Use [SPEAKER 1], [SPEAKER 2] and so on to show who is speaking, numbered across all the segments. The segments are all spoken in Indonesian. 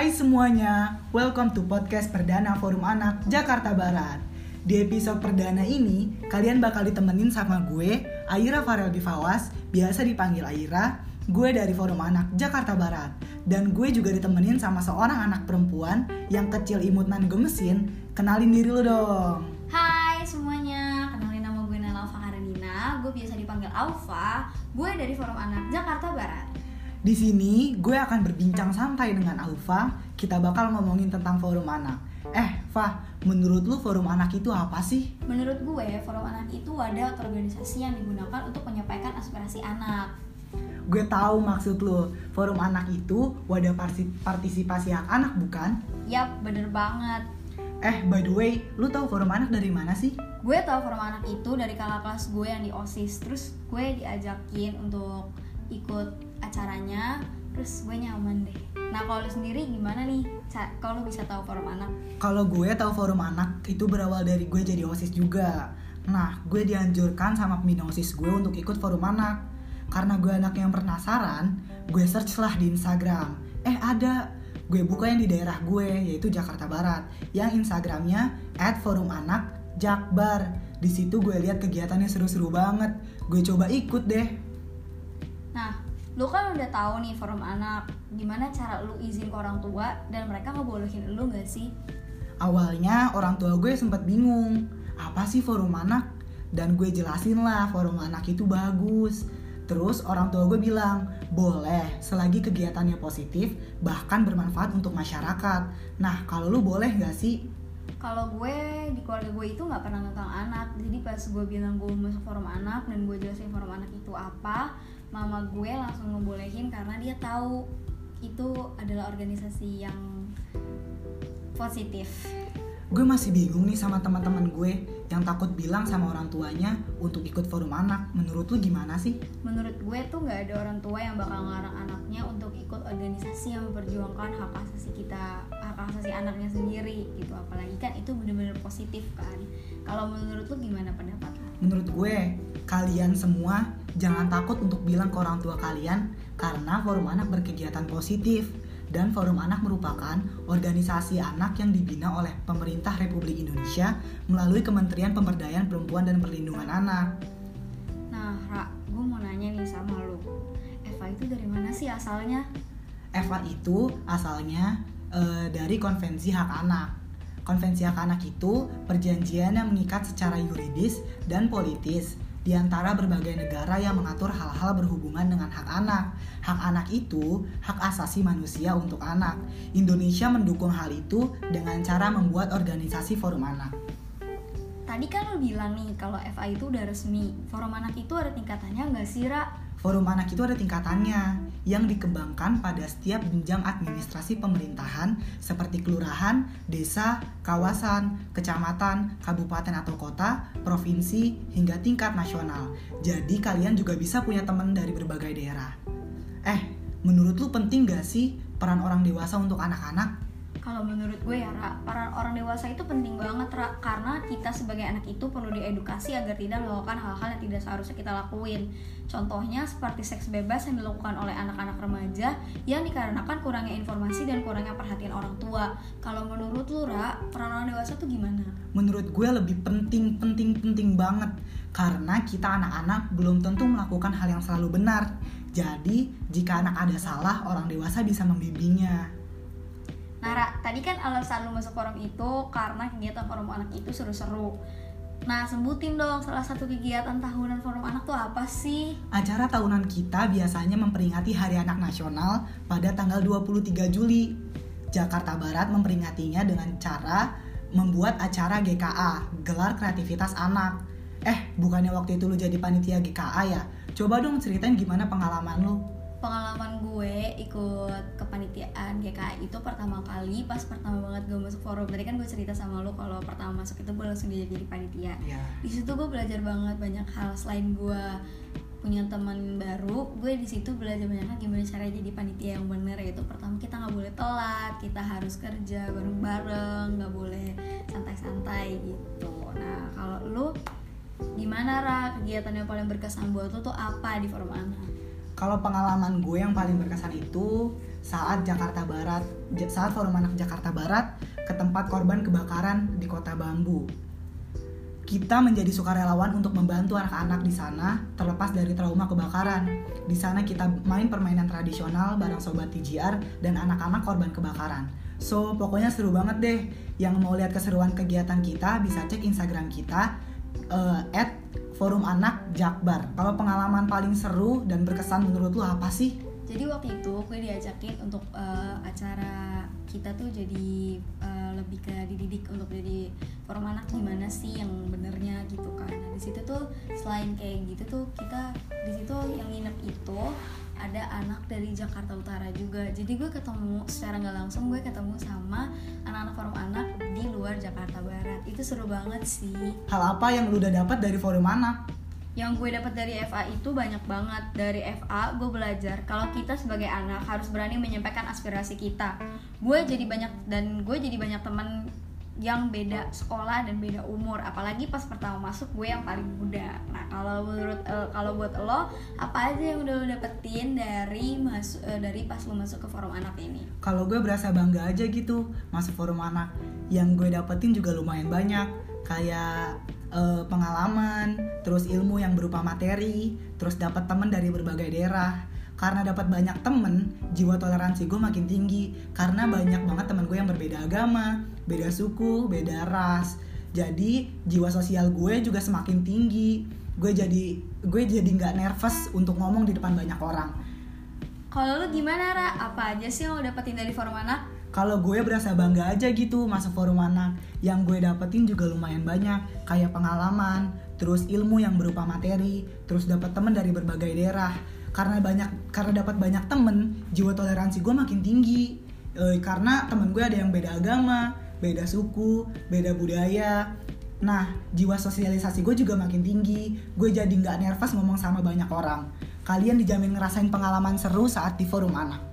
[SPEAKER 1] Hai semuanya, welcome to podcast perdana Forum Anak Jakarta Barat. Di episode perdana ini, kalian bakal ditemenin sama gue, Aira Farel Bifawas, biasa dipanggil Aira, gue dari Forum Anak Jakarta Barat. Dan gue juga ditemenin sama seorang anak perempuan yang kecil imut nan gemesin. Kenalin diri lo dong.
[SPEAKER 2] Hai semuanya, kenalin nama gue Nela Alfa Karenina Gue biasa dipanggil Alfa Gue dari Forum Anak Jakarta Barat
[SPEAKER 1] Di sini gue akan berbincang santai dengan Alfa. Kita bakal ngomongin tentang forum anak. Eh, Fa, menurut lu forum anak itu apa sih?
[SPEAKER 2] Menurut gue, Forum Anak itu wadah atau organisasi yang digunakan untuk menyampaikan aspirasi anak
[SPEAKER 1] Gue tahu maksud lu. Forum anak itu wadah partisipasi hak anak bukan?
[SPEAKER 2] Yap, bener banget
[SPEAKER 1] Eh, by the way, lu tahu forum anak dari mana sih?
[SPEAKER 2] Gue tau Forum Anak itu dari kakak kelas gue yang di OSIS Terus gue diajakin untuk ikut acaranya Terus gue nyaman deh Nah kalau lu sendiri gimana nih? Kalau lu bisa tahu Forum Anak?
[SPEAKER 1] Kalau gue tahu forum anak itu berawal dari gue jadi OSIS juga. Nah, gue dianjurkan sama pembina OSIS gue untuk ikut forum anak. Karena gue anak yang penasaran, gue search lah di Instagram. Eh ada, gue buka yang di daerah gue, yaitu Jakarta Barat. Yang Instagramnya @forumanakjakbar. Di situ gue lihat kegiatannya seru-seru banget. Gue coba ikut deh.
[SPEAKER 2] Nah, lu kan udah tahu nih forum anak, gimana cara lu izin ke orang tua dan mereka ngebolehin lu gak sih?
[SPEAKER 1] Awalnya orang tua gue sempat bingung, apa sih forum anak? Dan gue jelasin lah forum anak itu bagus. Terus orang tua gue bilang, boleh selagi kegiatannya positif, bahkan bermanfaat untuk masyarakat. Nah, kalau lu boleh gak sih?
[SPEAKER 2] Kalau gue di keluarga gue itu nggak pernah tentang anak, jadi pas gue bilang gue mau masuk forum anak dan gue jelasin forum anak itu apa, mama gue langsung ngebolehin karena dia tahu itu adalah organisasi yang positif.
[SPEAKER 1] Gue masih bingung nih sama teman-teman gue yang takut bilang sama orang tuanya untuk ikut forum anak. Menurut lu gimana sih?
[SPEAKER 2] Menurut gue tuh nggak ada orang tua yang bakal ngelarang anaknya untuk ikut organisasi yang memperjuangkan hak asasi kita, hak asasi anaknya sendiri gitu. Apalagi kan itu bener-bener positif kan. Kalau menurut lu gimana pendapat lu?
[SPEAKER 1] Menurut gue, kalian semua jangan takut untuk bilang ke orang tua kalian karena forum anak berkegiatan positif dan forum anak merupakan organisasi anak yang dibina oleh pemerintah Republik Indonesia melalui Kementerian Pemberdayaan Perempuan dan Perlindungan Anak.
[SPEAKER 2] Nah, Ra, gue mau nanya nih sama lu. Eva itu dari mana sih asalnya?
[SPEAKER 1] EVA itu asalnya eh, dari Konvensi Hak Anak. Konvensi Hak Anak itu perjanjian yang mengikat secara yuridis dan politis di antara berbagai negara yang mengatur hal-hal berhubungan dengan hak anak. Hak anak itu hak asasi manusia untuk anak. Indonesia mendukung hal itu dengan cara membuat organisasi forum anak.
[SPEAKER 2] Tadi kan lu bilang nih kalau FA itu udah resmi. Forum anak itu ada tingkatannya nggak sih, Ra?
[SPEAKER 1] Forum anak itu ada tingkatannya yang dikembangkan pada setiap jenjang administrasi pemerintahan seperti kelurahan, desa, kawasan, kecamatan, kabupaten atau kota, provinsi, hingga tingkat nasional. Jadi kalian juga bisa punya teman dari berbagai daerah. Eh, menurut lu penting gak sih peran orang dewasa untuk anak-anak?
[SPEAKER 2] Kalau menurut gue ya, Ra, peran orang dewasa itu penting banget, Ra, karena kita sebagai anak itu perlu diedukasi agar tidak melakukan hal-hal yang tidak seharusnya kita lakuin. Contohnya seperti seks bebas yang dilakukan oleh anak-anak remaja yang dikarenakan kurangnya informasi dan kurangnya perhatian orang tua. Kalau menurut lu, Ra, peran orang dewasa tuh gimana?
[SPEAKER 1] Menurut gue lebih penting, penting, penting banget karena kita anak-anak belum tentu melakukan hal yang selalu benar. Jadi, jika anak ada salah, orang dewasa bisa membimbingnya.
[SPEAKER 2] Nara, tadi kan alasan lu masuk forum itu karena kegiatan forum anak itu seru-seru. Nah, sebutin dong salah satu kegiatan tahunan forum anak tuh apa sih?
[SPEAKER 1] Acara tahunan kita biasanya memperingati Hari Anak Nasional pada tanggal 23 Juli. Jakarta Barat memperingatinya dengan cara membuat acara GKA, Gelar Kreativitas Anak. Eh, bukannya waktu itu lu jadi panitia GKA ya? Coba dong ceritain gimana pengalaman lu.
[SPEAKER 2] Pengalaman gue ikut kepanitiaan GKI itu pertama kali pas pertama banget gue masuk forum. Tadi kan gue cerita sama lu kalau pertama masuk itu gue langsung diajak jadi panitia.
[SPEAKER 1] Ya.
[SPEAKER 2] Di situ gue belajar banget banyak hal selain gue punya teman baru gue di situ belajar banyak hal gimana cara jadi panitia yang bener yaitu pertama kita nggak boleh telat kita harus kerja bareng-bareng nggak boleh santai-santai gitu nah kalau lu gimana ra kegiatan yang paling berkesan buat lu tuh apa di forum anak
[SPEAKER 1] Kalau pengalaman gue yang paling berkesan itu saat Jakarta Barat, saat Forum Anak Jakarta Barat ke tempat korban kebakaran di Kota Bambu. Kita menjadi sukarelawan untuk membantu anak-anak di sana terlepas dari trauma kebakaran. Di sana kita main permainan tradisional bareng sobat TGR dan anak-anak korban kebakaran. So, pokoknya seru banget deh. Yang mau lihat keseruan kegiatan kita bisa cek Instagram kita eh, at Forum Anak Jakbar. Kalau pengalaman paling seru dan berkesan menurut lu apa sih?
[SPEAKER 2] Jadi waktu itu gue diajakin untuk eh, acara kita tuh jadi eh, lebih ke dididik untuk jadi forum anak gimana sih yang benernya gitu kan. Nah, di situ tuh selain kayak gitu tuh kita di situ yang nginep itu ada anak dari Jakarta Utara juga. Jadi gue ketemu secara nggak langsung gue ketemu sama anak-anak forum anak di luar Jakarta Barat. Itu seru banget sih.
[SPEAKER 1] Hal apa yang lu udah dapat dari Forum Anak?
[SPEAKER 2] yang gue dapat dari FA itu banyak banget dari FA gue belajar kalau kita sebagai anak harus berani menyampaikan aspirasi kita gue jadi banyak dan gue jadi banyak teman yang beda sekolah dan beda umur apalagi pas pertama masuk gue yang paling muda nah kalau menurut eh, kalau buat lo apa aja yang udah lo dapetin dari masuk eh, dari pas lo masuk ke forum anak ini
[SPEAKER 1] Kalau gue berasa bangga aja gitu masuk Forum Anak. Yang gue dapetin juga lumayan banyak. Kayak eh, pengalaman, terus ilmu yang berupa materi, terus dapat temen dari berbagai daerah. Karena dapat banyak temen, jiwa toleransi gue makin tinggi. Karena banyak banget temen gue yang berbeda agama, beda suku, beda ras. Jadi jiwa sosial gue juga semakin tinggi. Gue jadi gue jadi nggak nervous untuk ngomong di depan banyak orang.
[SPEAKER 2] kalau lo gimana Ra? apa aja sih yang lo dapetin dari forum anak
[SPEAKER 1] kalau gue berasa bangga aja gitu masuk forum anak yang gue dapetin juga lumayan banyak kayak pengalaman terus ilmu yang berupa materi terus dapat temen dari berbagai daerah karena banyak karena dapat banyak temen jiwa toleransi gue makin tinggi. Eh, karena temen gue ada yang beda agama beda suku beda budaya. Nah jiwa sosialisasi gue juga makin tinggi. Gue jadi nggak nervous ngomong sama banyak orang. Kalian dijamin ngerasain pengalaman seru saat di forum anak.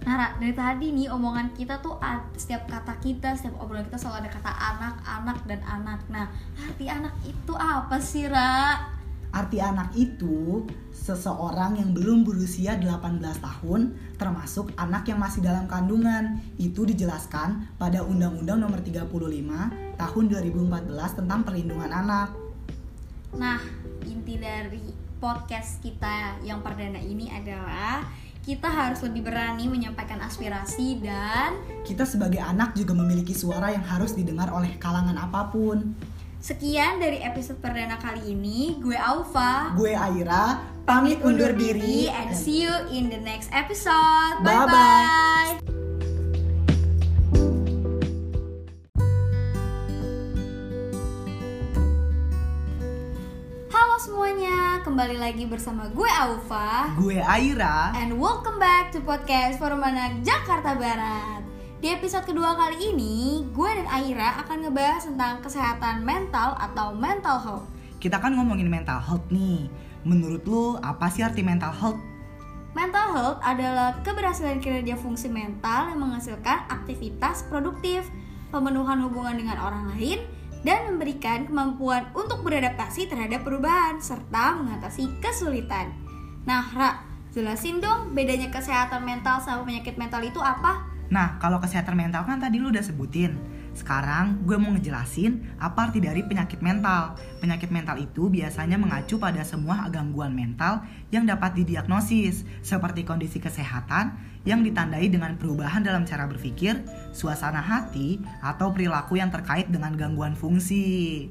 [SPEAKER 2] Nara, dari tadi nih omongan kita tuh setiap kata kita, setiap obrolan kita selalu ada kata anak, anak dan anak. Nah, arti anak itu apa sih, Ra?
[SPEAKER 1] Arti anak itu seseorang yang belum berusia 18 tahun termasuk anak yang masih dalam kandungan. Itu dijelaskan pada Undang-Undang Nomor 35 Tahun 2014 tentang Perlindungan Anak.
[SPEAKER 2] Nah, inti dari podcast kita yang perdana ini adalah kita harus lebih berani menyampaikan aspirasi dan
[SPEAKER 1] Kita sebagai anak juga memiliki suara yang harus didengar oleh kalangan apa pun.
[SPEAKER 2] Sekian dari episode perdana kali ini. Gue Aufa.
[SPEAKER 1] Gue Aira, pamit undur diri.
[SPEAKER 2] and see you in the next episode.
[SPEAKER 1] Bye-bye.
[SPEAKER 2] Bye bye. Halo semuanya, kembali lagi bersama gue Aufa
[SPEAKER 1] Gue Aira.
[SPEAKER 2] and welcome back to podcast Forum Anak Jakarta Barat. Di episode kedua kali ini, gue dan Aira akan ngebahas tentang kesehatan mental atau mental health.
[SPEAKER 1] Kita kan ngomongin mental health nih. Menurut lu apa sih arti mental health?
[SPEAKER 2] Mental health adalah keberhasilan kinerja fungsi mental yang menghasilkan aktivitas produktif, pemenuhan hubungan dengan orang lain, dan memberikan kemampuan untuk beradaptasi terhadap perubahan serta mengatasi kesulitan. Nah, Ra, jelasin dong bedanya kesehatan mental sama penyakit mental itu apa?
[SPEAKER 1] Nah, kalau kesehatan mental kan tadi lu udah sebutin. Sekarang gue mau ngejelasin apa arti dari penyakit mental. Penyakit mental itu biasanya mengacu pada semua gangguan mental yang dapat didiagnosis, seperti kondisi kesehatan yang ditandai dengan perubahan dalam cara berpikir, suasana hati, atau perilaku yang terkait dengan gangguan fungsi.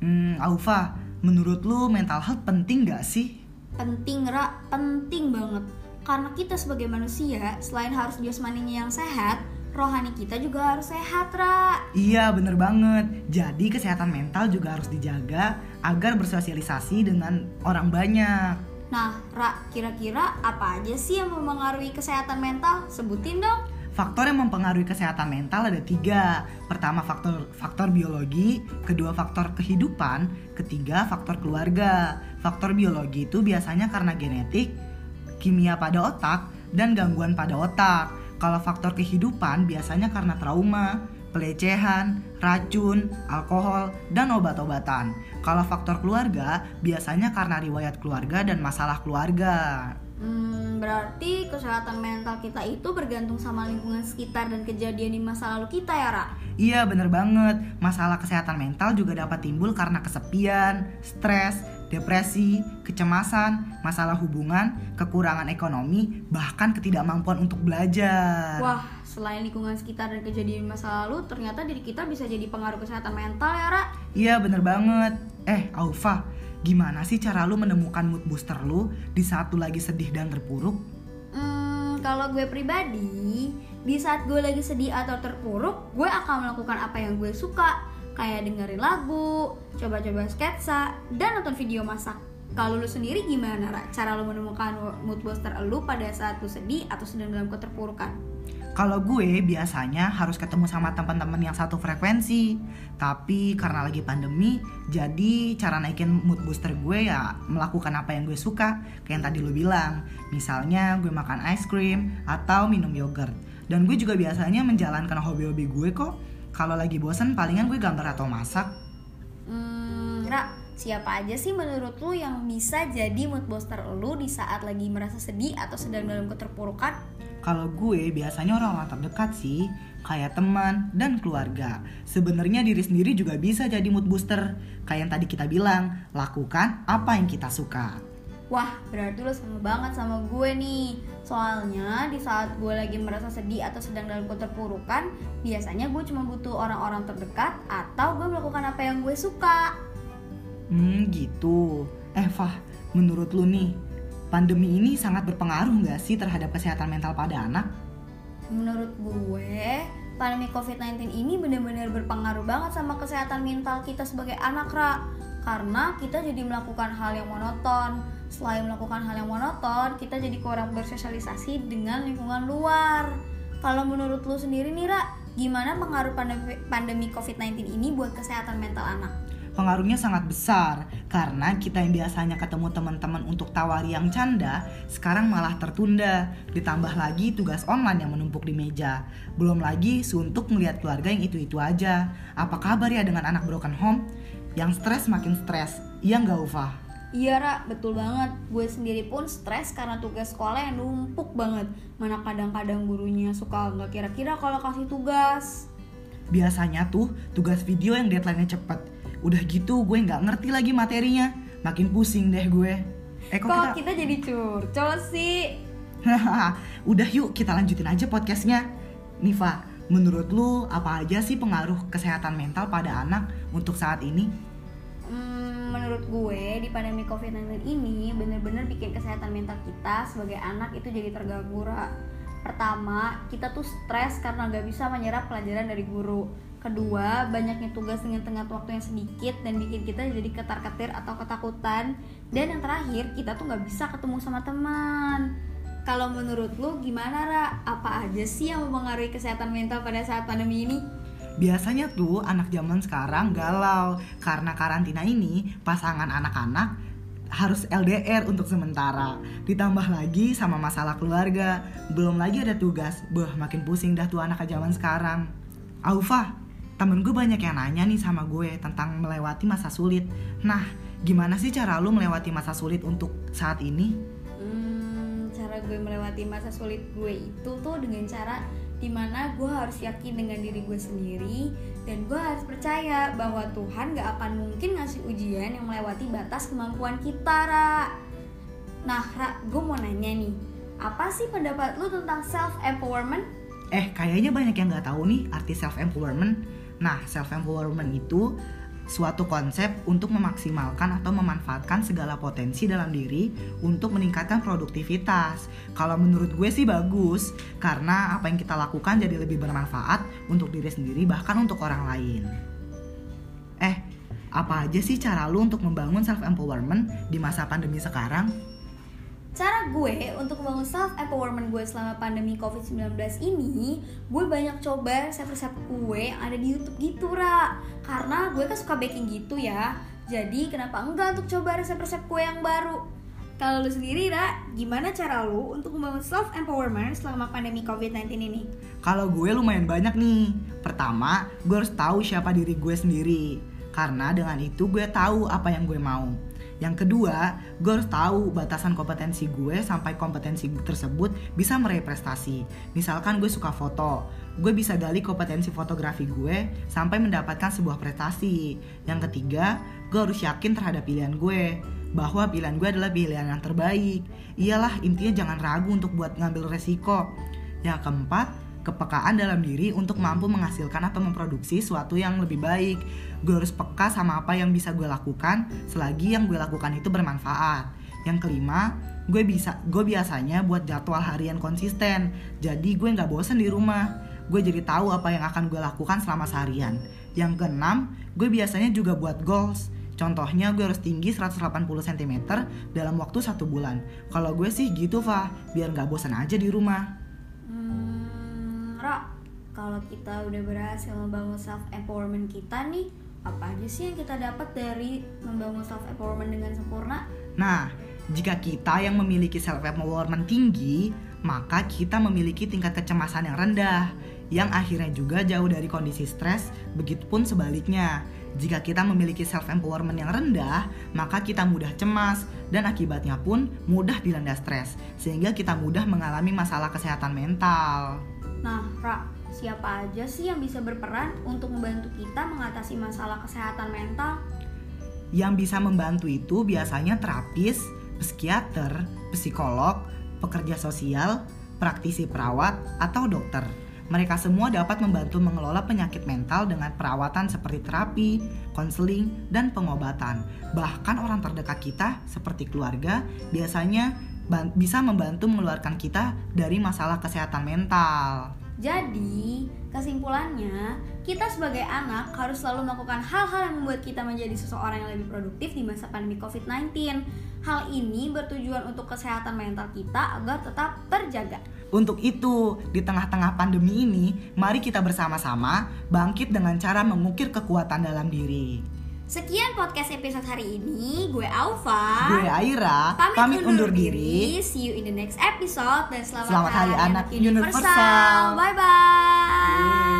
[SPEAKER 1] Hmm, Aufa, menurut lu mental health penting gak sih?
[SPEAKER 2] Penting, Ra, penting banget. Karena kita sebagai manusia, selain harus jasmaninya yang sehat, rohani kita juga harus sehat, Ra.
[SPEAKER 1] Iya bener banget Jadi kesehatan mental juga harus dijaga Agar bersosialisasi dengan orang banyak
[SPEAKER 2] Nah, Ra, kira-kira apa aja sih yang mempengaruhi kesehatan mental? Sebutin dong.
[SPEAKER 1] Faktor yang mempengaruhi kesehatan mental ada tiga Pertama faktor faktor biologi Kedua faktor kehidupan Ketiga faktor keluarga Faktor biologi itu biasanya karena genetik Kimia pada otak Dan gangguan pada otak Kalau faktor kehidupan biasanya karena trauma pelecehan, racun, alkohol, dan obat-obatan. Kalau faktor keluarga, biasanya karena riwayat keluarga dan masalah keluarga.
[SPEAKER 2] Hmm, berarti kesehatan mental kita itu bergantung sama lingkungan sekitar dan kejadian di masa lalu kita ya, Ra?
[SPEAKER 1] Iya bener banget, masalah kesehatan mental juga dapat timbul karena kesepian, stres, depresi, kecemasan, masalah hubungan, kekurangan ekonomi, bahkan ketidakmampuan untuk belajar.
[SPEAKER 2] Wah, selain lingkungan sekitar dan kejadian di masa lalu, ternyata diri kita bisa jadi pengaruh kesehatan mental ya, Ra?
[SPEAKER 1] Iya bener banget. Eh, Aufa, gimana sih cara lu menemukan mood booster lu di saat lu lagi sedih dan terpuruk?
[SPEAKER 2] Hmm, kalau gue pribadi, di saat gue lagi sedih atau terpuruk, gue akan melakukan apa yang gue suka, kayak dengerin lagu, coba-coba sketsa, dan nonton video masak. Kalau lu sendiri gimana, Ra? Cara lu menemukan mood booster lu pada saat lu sedih atau sedang dalam keterpurukan?
[SPEAKER 1] Kalau gue biasanya harus ketemu sama teman-teman yang satu frekuensi. Tapi karena lagi pandemi, jadi cara naikin mood booster gue ya melakukan apa yang gue suka. Kayak yang tadi lu bilang. Misalnya gue makan ice cream atau minum yogurt. Dan gue juga biasanya menjalankan hobi-hobi gue kok. Kalau lagi bosen palingan gue gambar atau masak.
[SPEAKER 2] Hmm, Ra, siapa aja sih menurut lu yang bisa jadi mood booster lu di saat lagi merasa sedih atau sedang dalam keterpurukan?
[SPEAKER 1] Kalau gue biasanya orang-orang terdekat sih, kayak teman dan keluarga. Sebenarnya diri sendiri juga bisa jadi mood booster. Kayak yang tadi kita bilang, lakukan apa yang kita suka.
[SPEAKER 2] Wah, berarti lo sama banget sama gue nih. Soalnya di saat gue lagi merasa sedih atau sedang dalam keterpurukan, biasanya gue cuma butuh orang-orang terdekat atau gue melakukan apa yang gue suka.
[SPEAKER 1] Hmm, gitu. Eh, Fah, menurut lu nih, pandemi ini sangat berpengaruh nggak sih terhadap kesehatan mental pada anak?
[SPEAKER 2] Menurut gue, pandemi COVID-19 ini benar-benar berpengaruh banget sama kesehatan mental kita sebagai anak, Ra. Karena kita jadi melakukan hal yang monoton. Selain melakukan hal yang monoton, kita jadi kurang bersosialisasi dengan lingkungan luar. Kalau menurut lu sendiri nih, Ra, gimana pengaruh pandemi, pandemi COVID-19 ini buat kesehatan mental anak?
[SPEAKER 1] pengaruhnya sangat besar karena kita yang biasanya ketemu teman-teman untuk tawari yang canda sekarang malah tertunda ditambah lagi tugas online yang menumpuk di meja belum lagi suntuk melihat keluarga yang itu-itu aja apa kabar ya dengan anak broken home yang stres makin stres. Iya nggak Ufa?
[SPEAKER 2] Iya Ra, betul banget. Gue sendiri pun stres karena tugas sekolah yang numpuk banget. Mana kadang-kadang gurunya suka nggak kira-kira kalau kasih tugas.
[SPEAKER 1] Biasanya tuh tugas video yang deadline-nya cepet. Udah gitu gue nggak ngerti lagi materinya. Makin pusing deh gue.
[SPEAKER 2] Eh kok, kok kita... kita jadi curcol sih?
[SPEAKER 1] Udah yuk kita lanjutin aja podcastnya. Niva menurut lu apa aja sih pengaruh kesehatan mental pada anak untuk saat ini
[SPEAKER 2] menurut gue di pandemi COVID-19 ini bener-bener bikin kesehatan mental kita sebagai anak itu jadi terganggu Pertama, kita tuh stres karena nggak bisa menyerap pelajaran dari guru Kedua, banyaknya tugas dengan tengah waktu yang sedikit dan bikin kita jadi ketar-ketir atau ketakutan. Dan yang terakhir, kita tuh nggak bisa ketemu sama teman. Kalau menurut lu gimana Ra? Apa aja sih yang mempengaruhi kesehatan mental pada saat pandemi ini?
[SPEAKER 1] Biasanya tuh anak zaman sekarang galau. Karena karantina ini pasangan anak-anak harus LDR untuk sementara. Ditambah lagi sama masalah keluarga. Belum lagi ada tugas. Bah makin pusing dah tuh anak zaman sekarang. Aufa temen gue banyak yang nanya nih sama gue tentang melewati masa sulit. Nah, gimana sih cara lu melewati masa sulit untuk saat ini?
[SPEAKER 2] Hmm, cara gue melewati masa sulit gue itu tuh dengan cara di mana gue harus yakin dengan diri gue sendiri dan gue harus percaya bahwa Tuhan gak akan mungkin ngasih ujian yang melewati batas kemampuan kita, Ra. Nah, Ra, gue mau nanya nih, apa sih pendapat lu tentang self empowerment?
[SPEAKER 1] Eh, kayaknya banyak yang gak tahu nih arti self empowerment Nah, self empowerment itu suatu konsep untuk memaksimalkan atau memanfaatkan segala potensi dalam diri untuk meningkatkan produktivitas. Kalau menurut gue sih bagus, karena apa yang kita lakukan jadi lebih bermanfaat untuk diri sendiri bahkan untuk orang lain. Eh, apa aja sih cara lu untuk membangun self empowerment di masa pandemi sekarang?
[SPEAKER 2] Cara gue untuk membangun self empowerment gue selama pandemi COVID-19 ini, gue banyak coba resep-resep kue yang ada di YouTube gitu, Ra. Karena gue kan suka baking gitu ya. Jadi kenapa enggak untuk coba resep-resep kue yang baru? Kalau lu sendiri, Ra, gimana cara lu untuk membangun self empowerment selama pandemi COVID-19 ini?
[SPEAKER 1] Kalau gue lumayan banyak nih. Pertama, gue harus tahu siapa diri gue sendiri. Karena dengan itu gue tahu apa yang gue mau. Yang kedua, gue harus tahu batasan kompetensi gue sampai kompetensi tersebut bisa meraih prestasi. Misalkan gue suka foto, gue bisa gali kompetensi fotografi gue sampai mendapatkan sebuah prestasi. Yang ketiga, gue harus yakin terhadap pilihan gue bahwa pilihan gue adalah pilihan yang terbaik. Iyalah, intinya jangan ragu untuk buat ngambil resiko. Yang keempat, kepekaan dalam diri untuk mampu menghasilkan atau memproduksi sesuatu yang lebih baik. Gue harus peka sama apa yang bisa gue lakukan selagi yang gue lakukan itu bermanfaat. Yang kelima, gue bisa gue biasanya buat jadwal harian konsisten. Jadi gue nggak bosan di rumah. Gue jadi tahu apa yang akan gue lakukan selama seharian. Yang keenam, gue biasanya juga buat goals. Contohnya gue harus tinggi 180 cm dalam waktu satu bulan. Kalau gue sih gitu, Fah, biar nggak bosan aja di rumah.
[SPEAKER 2] Ra, kalau kita udah berhasil membangun self empowerment kita nih, apa aja sih yang kita dapat dari membangun self empowerment dengan sempurna?
[SPEAKER 1] Nah, jika kita yang memiliki self empowerment tinggi, maka kita memiliki tingkat kecemasan yang rendah, yang akhirnya juga jauh dari kondisi stres, begitupun sebaliknya. Jika kita memiliki self empowerment yang rendah, maka kita mudah cemas dan akibatnya pun mudah dilanda stres, sehingga kita mudah mengalami masalah kesehatan mental.
[SPEAKER 2] Nah, Ra, siapa aja sih yang bisa berperan untuk membantu kita mengatasi masalah kesehatan mental?
[SPEAKER 1] Yang bisa membantu itu biasanya terapis, psikiater, psikolog, pekerja sosial, praktisi perawat, atau dokter. Mereka semua dapat membantu mengelola penyakit mental dengan perawatan seperti terapi, konseling, dan pengobatan. Bahkan orang terdekat kita, seperti keluarga, biasanya bisa membantu mengeluarkan kita dari masalah kesehatan mental.
[SPEAKER 2] Jadi, kesimpulannya, kita sebagai anak harus selalu melakukan hal-hal yang membuat kita menjadi seseorang yang lebih produktif di masa pandemi COVID-19. Hal ini bertujuan untuk kesehatan mental kita agar tetap terjaga.
[SPEAKER 1] Untuk itu, di tengah-tengah pandemi ini, mari kita bersama-sama bangkit dengan cara mengukir kekuatan dalam diri.
[SPEAKER 2] Sekian podcast episode hari ini. Gue Alfa.
[SPEAKER 1] Gue Aira.
[SPEAKER 2] Pamit, pamit undur, undur diri. diri. See you in the next episode dan selamat,
[SPEAKER 1] selamat hari, anak, anak universal. universal.
[SPEAKER 2] Bye bye. Iya. Yeah.